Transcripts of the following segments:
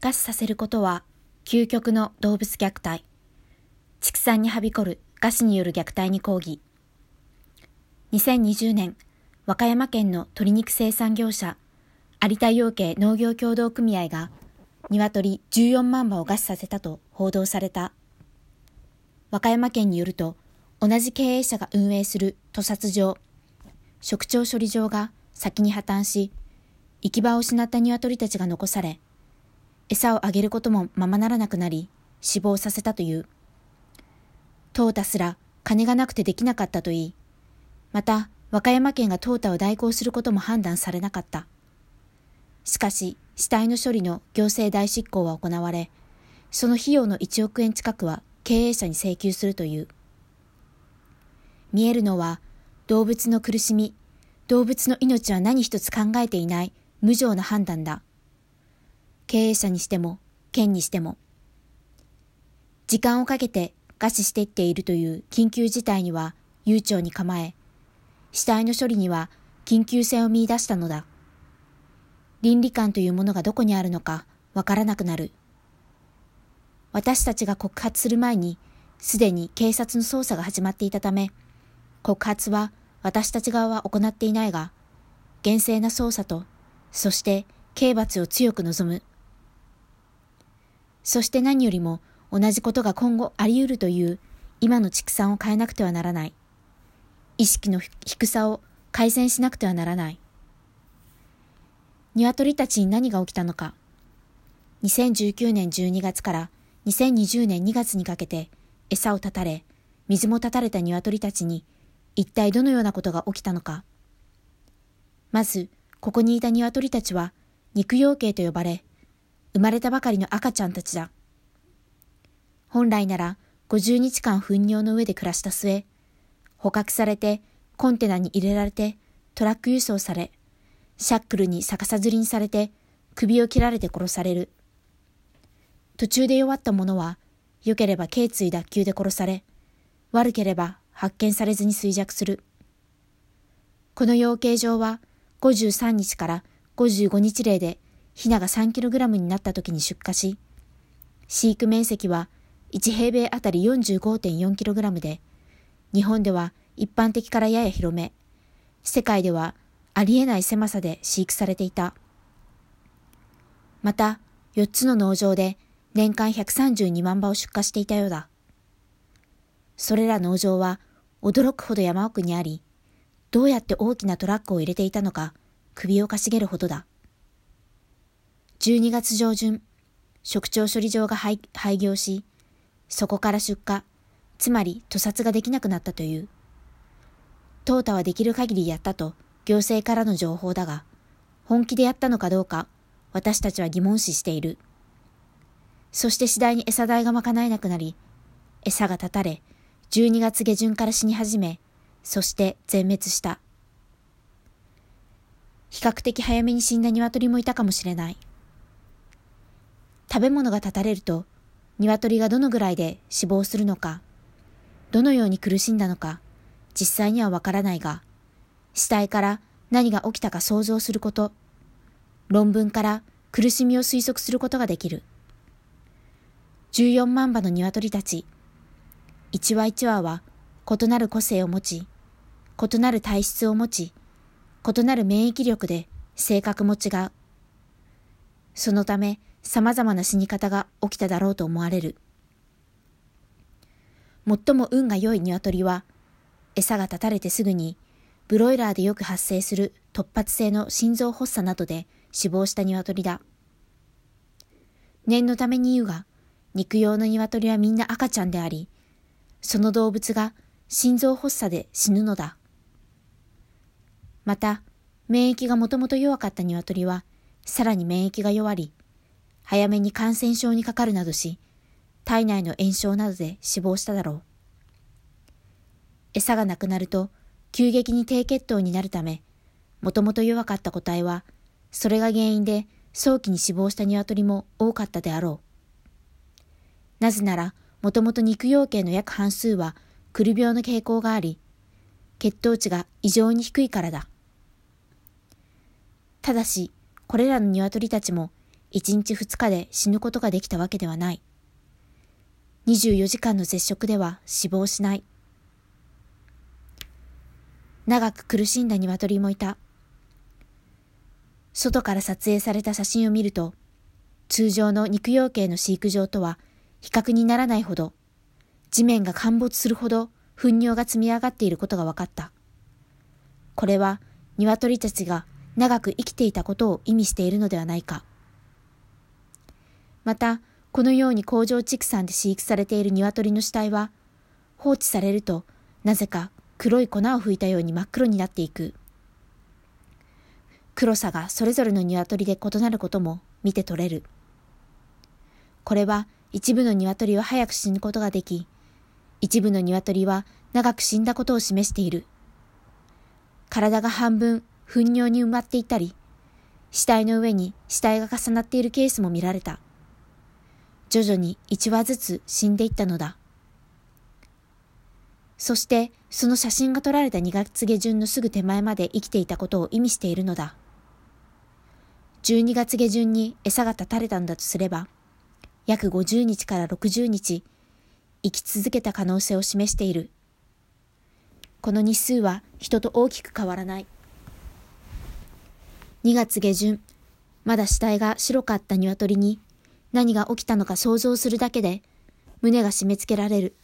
餓死させることは究極の動物虐待。畜産にはびこる餓死による虐待に抗議。2020年、和歌山県の鶏肉生産業者、有田養鶏農業協同組合が、鶏14万羽を餓死させたと報道された。和歌山県によると、同じ経営者が運営する屠殺場、食鳥処理場が先に破綻し、行き場を失った鶏たちが残され、餌をあげることもままならなくなり、死亡させたという。淘汰すら金がなくてできなかったといい、また、和歌山県が淘汰を代行することも判断されなかった。しかし、死体の処理の行政代執行は行われ、その費用の1億円近くは経営者に請求するという。見えるのは、動物の苦しみ、動物の命は何一つ考えていない無情な判断だ。経営者にしても、県にしても。時間をかけて餓死していっているという緊急事態には悠長に構え、死体の処理には緊急性を見出したのだ。倫理観というものがどこにあるのかわからなくなる。私たちが告発する前に、すでに警察の捜査が始まっていたため、告発は私たち側は行っていないが、厳正な捜査と、そして刑罰を強く望む。そして何よりも同じことが今後あり得るという今の畜産を変えなくてはならない。意識の低さを改善しなくてはならない。鶏たちに何が起きたのか。2019年12月から2020年2月にかけて餌を断たれ、水も断たれた鶏たちに一体どのようなことが起きたのか。まず、ここにいた鶏たちは肉養鶏と呼ばれ、生まれたばかりの赤ちゃんたちだ。本来なら50日間糞尿の上で暮らした末、捕獲されてコンテナに入れられてトラック輸送され、シャックルに逆さずりにされて首を切られて殺される。途中で弱った者は、良ければ頸椎脱臼で殺され、悪ければ発見されずに衰弱する。この養鶏場は53日から55日例でヒナが 3kg になった時に出荷し、飼育面積は1平米あたり 45.4kg で、日本では一般的からやや広め、世界ではありえない狭さで飼育されていた。また、4つの農場で年間132万羽を出荷していたようだ。それら農場は驚くほど山奥にあり、どうやって大きなトラックを入れていたのか首をかしげるほどだ。12月上旬、食鳥処理場が廃業し、そこから出荷、つまり屠殺ができなくなったという。淘汰はできる限りやったと行政からの情報だが、本気でやったのかどうか、私たちは疑問視している。そして次第に餌代が賄えなくなり、餌が断たれ、12月下旬から死に始め、そして全滅した。比較的早めに死んだ鶏もいたかもしれない。食べ物が断たれると、鶏がどのぐらいで死亡するのか、どのように苦しんだのか、実際にはわからないが、死体から何が起きたか想像すること、論文から苦しみを推測することができる。14万羽の鶏たち。一羽一羽は異なる個性を持ち、異なる体質を持ち、異なる免疫力で性格も違う。そのため様々な死に方が起きただろうと思われる。最も運が良い鶏は、餌が断たれてすぐに、ブロイラーでよく発生する突発性の心臓発作などで死亡した鶏だ。念のために言うが、肉用の鶏はみんな赤ちゃんであり、その動物が心臓発作で死ぬのだ。また、免疫がもともと弱かった鶏は、さらに免疫が弱り、早めに感染症にかかるなどし、体内の炎症などで死亡しただろう。餌がなくなると、急激に低血糖になるため、もともと弱かった個体は、それが原因で早期に死亡した鶏も多かったであろう。なぜなら、もともと肉養鶏の約半数は、くる病の傾向があり、血糖値が異常に低いからだ。ただし、これらの鶏たちも、1日2日で死ぬことができたわけではない。24時間の絶食では死亡しない。長く苦しんだ鶏もいた。外から撮影された写真を見ると、通常の肉養鶏の飼育場とは比較にならないほど、地面が陥没するほど糞尿が積み上がっていることが分かった。これは鶏たちが長く生きていたことを意味しているのではないか。また、このように工場畜産で飼育されている鶏の死体は、放置されると、なぜか黒い粉を吹いたように真っ黒になっていく。黒さがそれぞれの鶏で異なることも見て取れる。これは一部の鶏は早く死ぬことができ、一部の鶏は長く死んだことを示している。体が半分糞尿に埋まっていたり、死体の上に死体が重なっているケースも見られた。徐々に一羽ずつ死んでいったのだ。そしてその写真が撮られた2月下旬のすぐ手前まで生きていたことを意味しているのだ。12月下旬に餌が断たれたんだとすれば、約50日から60日、生き続けた可能性を示している。この日数は人と大きく変わらない。2月下旬、まだ死体が白かった鶏に何が起きたのか想像するだけで胸が締め付けられる。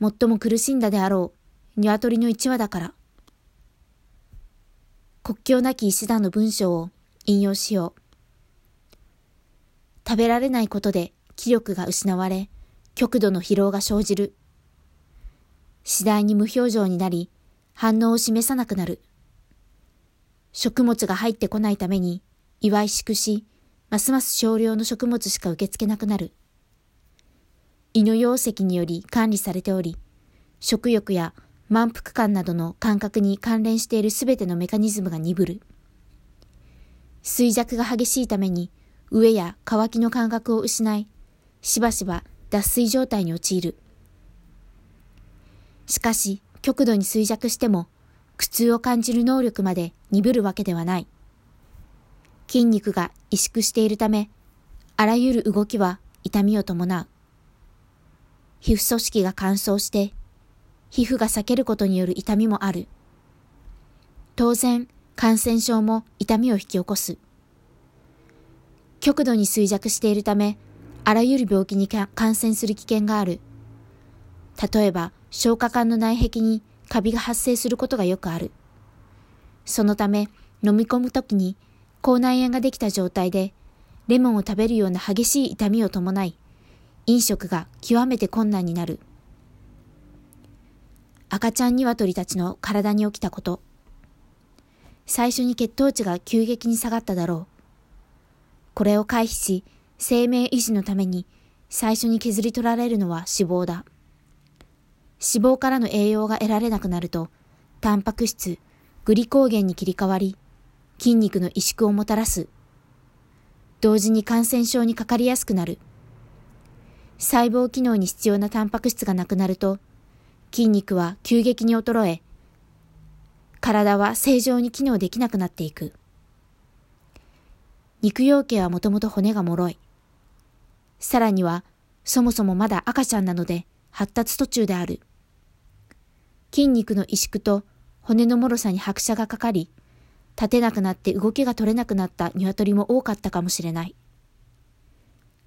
最も苦しんだであろう鶏の一羽だから。国境なき医師団の文章を引用しよう。食べられないことで気力が失われ、極度の疲労が生じる。次第に無表情になり、反応を示さなくなる。食物が入ってこないために、祝いしくし、ますます少量の食物しか受け付けなくなる。胃の溶石により管理されており、食欲や満腹感などの感覚に関連しているすべてのメカニズムが鈍る。衰弱が激しいために、飢えや渇きの感覚を失い、しばしば脱水状態に陥る。しかし、極度に衰弱しても、苦痛を感じる能力まで鈍るわけではない。筋肉が萎縮しているため、あらゆる動きは痛みを伴う。皮膚組織が乾燥して、皮膚が裂けることによる痛みもある。当然、感染症も痛みを引き起こす。極度に衰弱しているため、あらゆる病気に感染する危険がある。例えば、消化管の内壁にカビが発生することがよくある。そのため、飲み込むときに口内炎ができた状態で、レモンを食べるような激しい痛みを伴い、飲食が極めて困難になる。赤ちゃん鶏たちの体に起きたこと。最初に血糖値が急激に下がっただろう。これを回避し、生命維持のために最初に削り取られるのは脂肪だ。脂肪からの栄養が得られなくなると、タンパク質、グリコーゲンに切り替わり、筋肉の萎縮をもたらす。同時に感染症にかかりやすくなる。細胞機能に必要なタンパク質がなくなると、筋肉は急激に衰え、体は正常に機能できなくなっていく。肉養鶏はもともと骨が脆い。さらには、そもそもまだ赤ちゃんなので発達途中である。筋肉の萎縮と骨の脆さに拍車がかかり、立てなくなって動きが取れなくなった鶏も多かったかもしれない。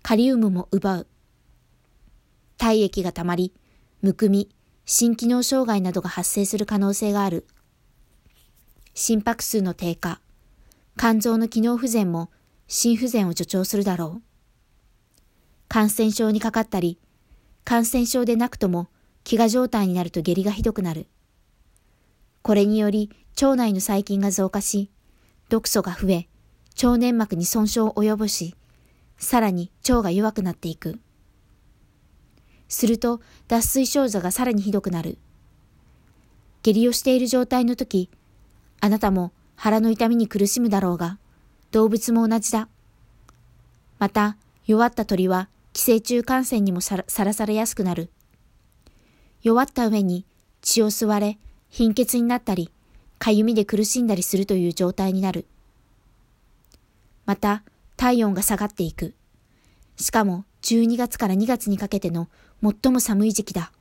カリウムも奪う。体液が溜まり、むくみ、心機能障害などが発生する可能性がある。心拍数の低下、肝臓の機能不全も心不全を助長するだろう。感染症にかかったり、感染症でなくとも飢餓状態になると下痢がひどくなる。これにより腸内の細菌が増加し、毒素が増え、腸粘膜に損傷を及ぼし、さらに腸が弱くなっていく。すると脱水症状がさらにひどくなる。下痢をしている状態の時、あなたも腹の痛みに苦しむだろうが、動物も同じだ。また、弱った鳥は寄生虫感染にもさらされやすくなる。弱った上に血を吸われ貧血になったり、かゆみで苦しんだりするという状態になる。また、体温が下がっていく。しかも12月から2月にかけての最も寒い時期だ。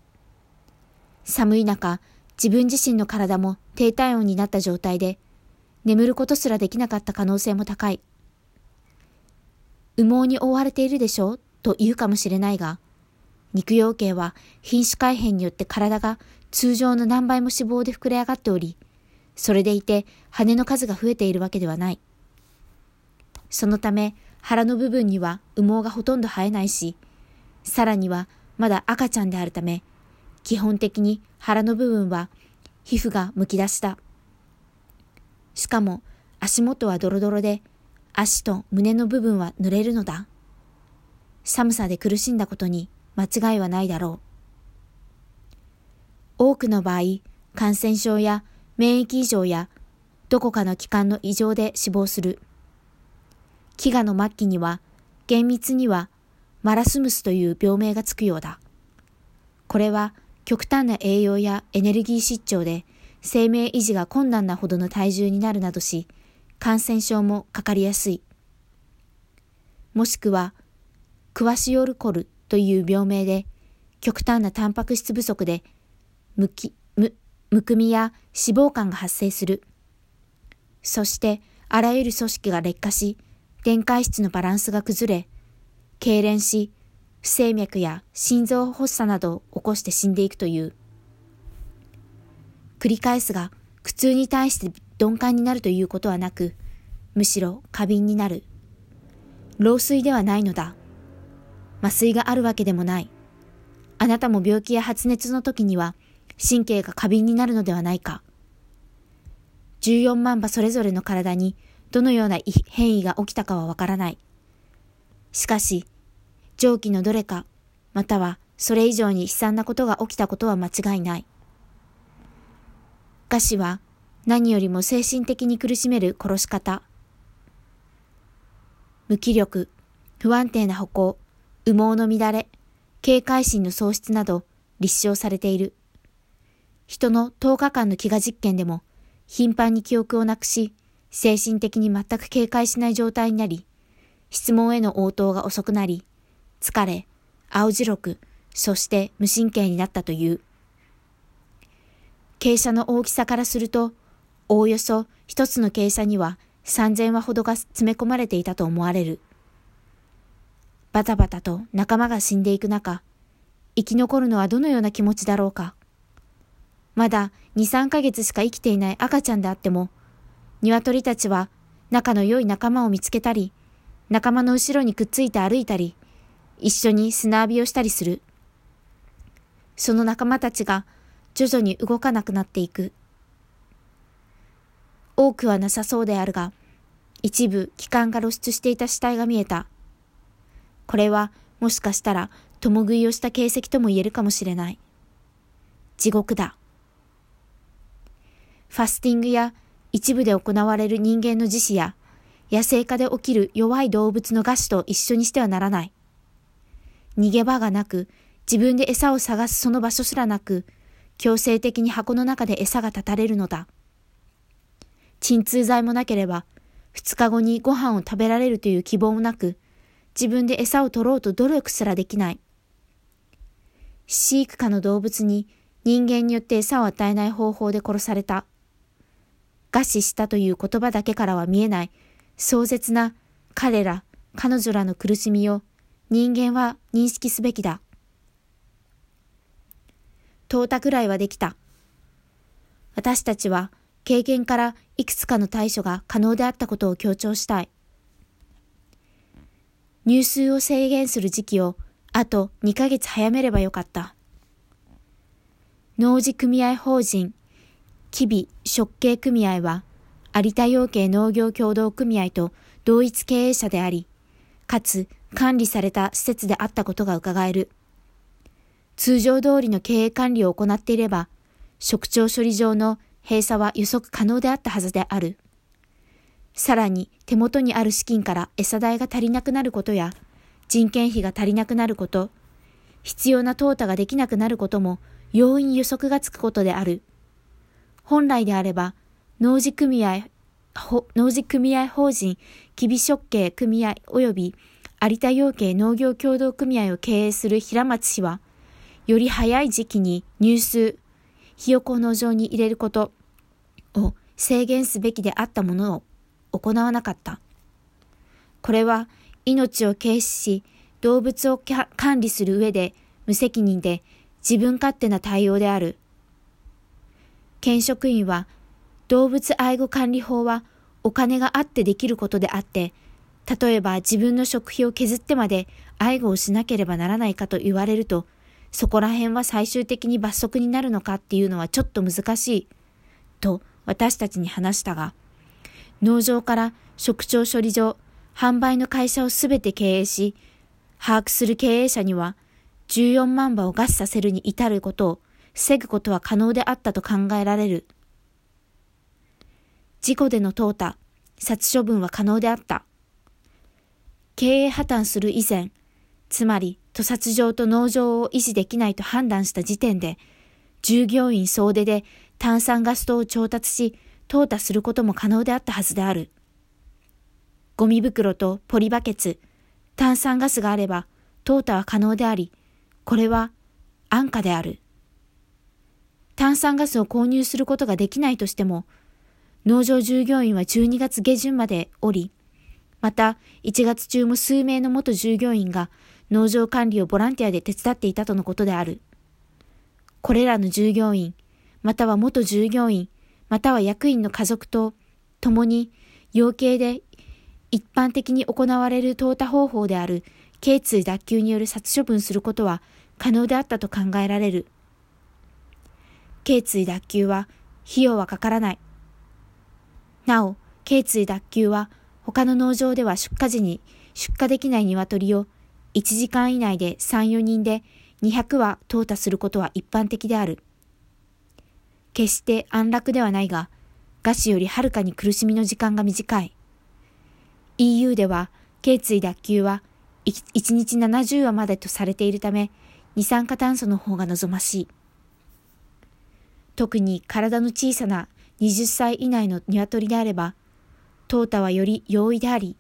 寒い中、自分自身の体も低体温になった状態で、眠ることすらできなかった可能性も高い。羽毛に覆われているでしょう？と言うかもしれないが、肉養系は品種改変によって体が通常の何倍も脂肪で膨れ上がっており、それでいて羽の数が増えているわけではない。そのため腹の部分には羽毛がほとんど生えないし、さらにはまだ赤ちゃんであるため、基本的に腹の部分は皮膚がむき出しだ。しかも足元はドロドロで、足と胸の部分は濡れるのだ。寒さで苦しんだことに間違いはないだろう。多くの場合、感染症や免疫異常やどこかの器官の異常で死亡する。飢餓の末期には厳密にはマラスムスという病名がつくようだ。これは極端な栄養やエネルギー失調で生命維持が困難なほどの体重になるなどし、感染症もかかりやすい。もしくは、クワシオルコルという病名で、極端なタンパク質不足で、むき、む、むくみや脂肪肝が発生する。そして、あらゆる組織が劣化し、電解質のバランスが崩れ、痙攣し、不整脈や心臓発作などを起こして死んでいくという。繰り返すが、苦痛に対して鈍感になるということはなく、むしろ過敏になる。老衰ではないのだ。麻酔があるわけでもない。あなたも病気や発熱の時には神経が過敏になるのではないか。14万羽それぞれの体にどのような変異が起きたかはわからない。しかし、蒸気のどれか、またはそれ以上に悲惨なことが起きたことは間違いない。餓死は何よりも精神的に苦しめる殺し方。無気力、不安定な歩行、羽毛の乱れ、警戒心の喪失など立証されている。人の10日間の飢餓実験でも頻繁に記憶をなくし、精神的に全く警戒しない状態になり、質問への応答が遅くなり、疲れ、青白く、そして無神経になったという。傾斜の大きさからすると、おおよそ一つの傾斜には3000羽ほどが詰め込まれていたと思われる。バタバタと仲間が死んでいく中、生き残るのはどのような気持ちだろうか。まだ2、3ヶ月しか生きていない赤ちゃんであっても、鶏たちは仲の良い仲間を見つけたり、仲間の後ろにくっついて歩いたり、一緒に砂浴びをしたりする。その仲間たちが徐々に動かなくなっていく。多くはなさそうであるが、一部気管が露出していた死体が見えた。これはもしかしたら共食いをした形跡とも言えるかもしれない。地獄だ。ファスティングや一部で行われる人間の自死や野生化で起きる弱い動物の餓死と一緒にしてはならない。逃げ場がなく、自分で餌を探すその場所すらなく、強制的に箱の中で餌が断たれるのだ。鎮痛剤もなければ、二日後にご飯を食べられるという希望もなく、自分で餌を取ろうと努力すらできない。飼育下の動物に人間によって餌を与えない方法で殺された。餓死したという言葉だけからは見えない壮絶な彼ら、彼女らの苦しみを人間は認識すべきだ。淘汰くらいはできた。私たちは経験からいくつかの対処が可能であったことを強調したい。入数を制限する時期をあと2ヶ月早めればよかった。農事組合法人、吉備食系組合は、有田養鶏農業協同組合と同一経営者であり、かつ管理された施設であったことが伺える。通常通りの経営管理を行っていれば、職長処理場の閉鎖は予測可能であったはずである。さらに手元にある資金から餌代が足りなくなることや、人件費が足りなくなること、必要な淘汰ができなくなることも容易に予測がつくことである。本来であれば、農事組合農事組合法人、吉備食系組合及び有田養鶏農業協同組合を経営する平松氏は、より早い時期に入数、ひよこ農場に入れることを制限すべきであったものを行わなかった。これは命を軽視し、動物を管理する上で無責任で自分勝手な対応である。県職員は動物愛護管理法はお金があってできることであって、例えば自分の食費を削ってまで愛護をしなければならないかと言われると、そこら辺は最終的に罰則になるのかっていうのはちょっと難しい。と私たちに話したが、農場から食調処理場、販売の会社をすべて経営し、把握する経営者には14万羽を餓死させるに至ることを防ぐことは可能であったと考えられる。事故での淘汰、殺処分は可能であった。経営破綻する以前、つまり屠殺場と農場を維持できないと判断した時点で、従業員総出で炭酸ガス等を調達し、淘汰することも可能であったはずである。ゴミ袋とポリバケツ、炭酸ガスがあれば、淘汰は可能であり、これは安価である。炭酸ガスを購入することができないとしても、農場従業員は12月下旬までおり、また1月中も数名の元従業員が農場管理をボランティアで手伝っていたとのことである。これらの従業員、または元従業員、または役員の家族と共に養鶏で一般的に行われる淘汰方法である頸椎脱臼による殺処分することは可能であったと考えられる。頸椎脱臼は費用はかからない。なお、頸椎脱臼は他の農場では出荷時に出荷できない鶏を1時間以内で3、4人で200羽淘汰することは一般的である。決して安楽ではないが、餓死よりはるかに苦しみの時間が短い。EU では、頸椎脱臼は1日70羽までとされているため、二酸化炭素の方が望ましい。特に体の小さな20歳以内の鶏であれば、淘汰はより容易であり、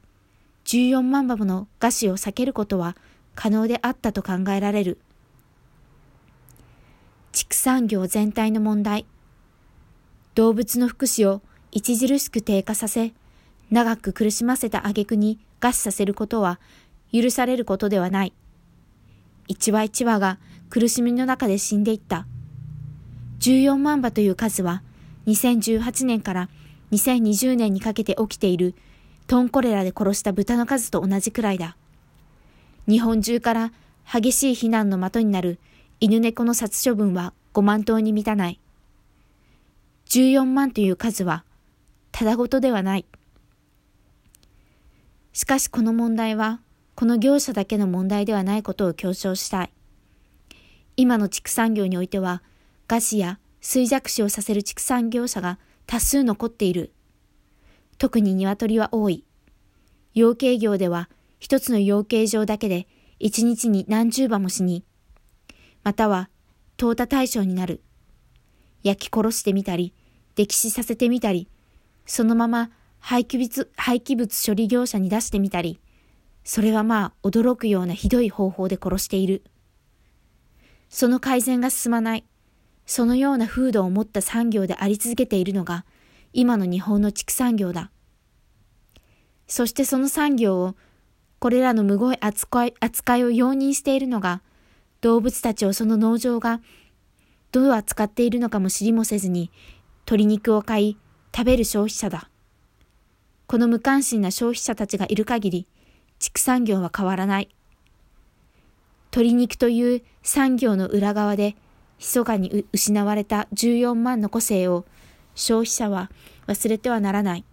14万羽もの餓死を避けることは可能であったと考えられる。畜産業全体の問題。動物の福祉を著しく低下させ、長く苦しませた挙句に餓死させることは許されることではない。一羽一羽が苦しみの中で死んでいった。14万羽という数は2018年から2020年にかけて起きているトンコレラで殺した豚の数と同じくらいだ。日本中から激しい非難の的になる犬猫の殺処分は5万頭に満たない。14万という数はただごとではない。しかしこの問題は、この業者だけの問題ではないことを強調したい。今の畜産業においては、餓死や衰弱死をさせる畜産業者が多数残っている。特に鶏は多い。養鶏業では一つの養鶏場だけで一日に何十羽も死に、または淘汰対象になる。焼き殺してみたり、溺死させてみたり、そのまま廃棄物、廃棄物処理業者に出してみたり、それはまあ驚くようなひどい方法で殺している。その改善が進まない。そのような風土を持った産業であり続けているのが、今の日本の畜産業だ。そしてその産業を、これらのむごい扱い扱いを容認しているのが、動物たちをその農場がどう扱っているのかも知りもせずに、鶏肉を買い、食べる消費者だ。この無関心な消費者たちがいる限り、畜産業は変わらない。鶏肉という産業の裏側で密かに失われた14万の個性を消費者は忘れてはならない。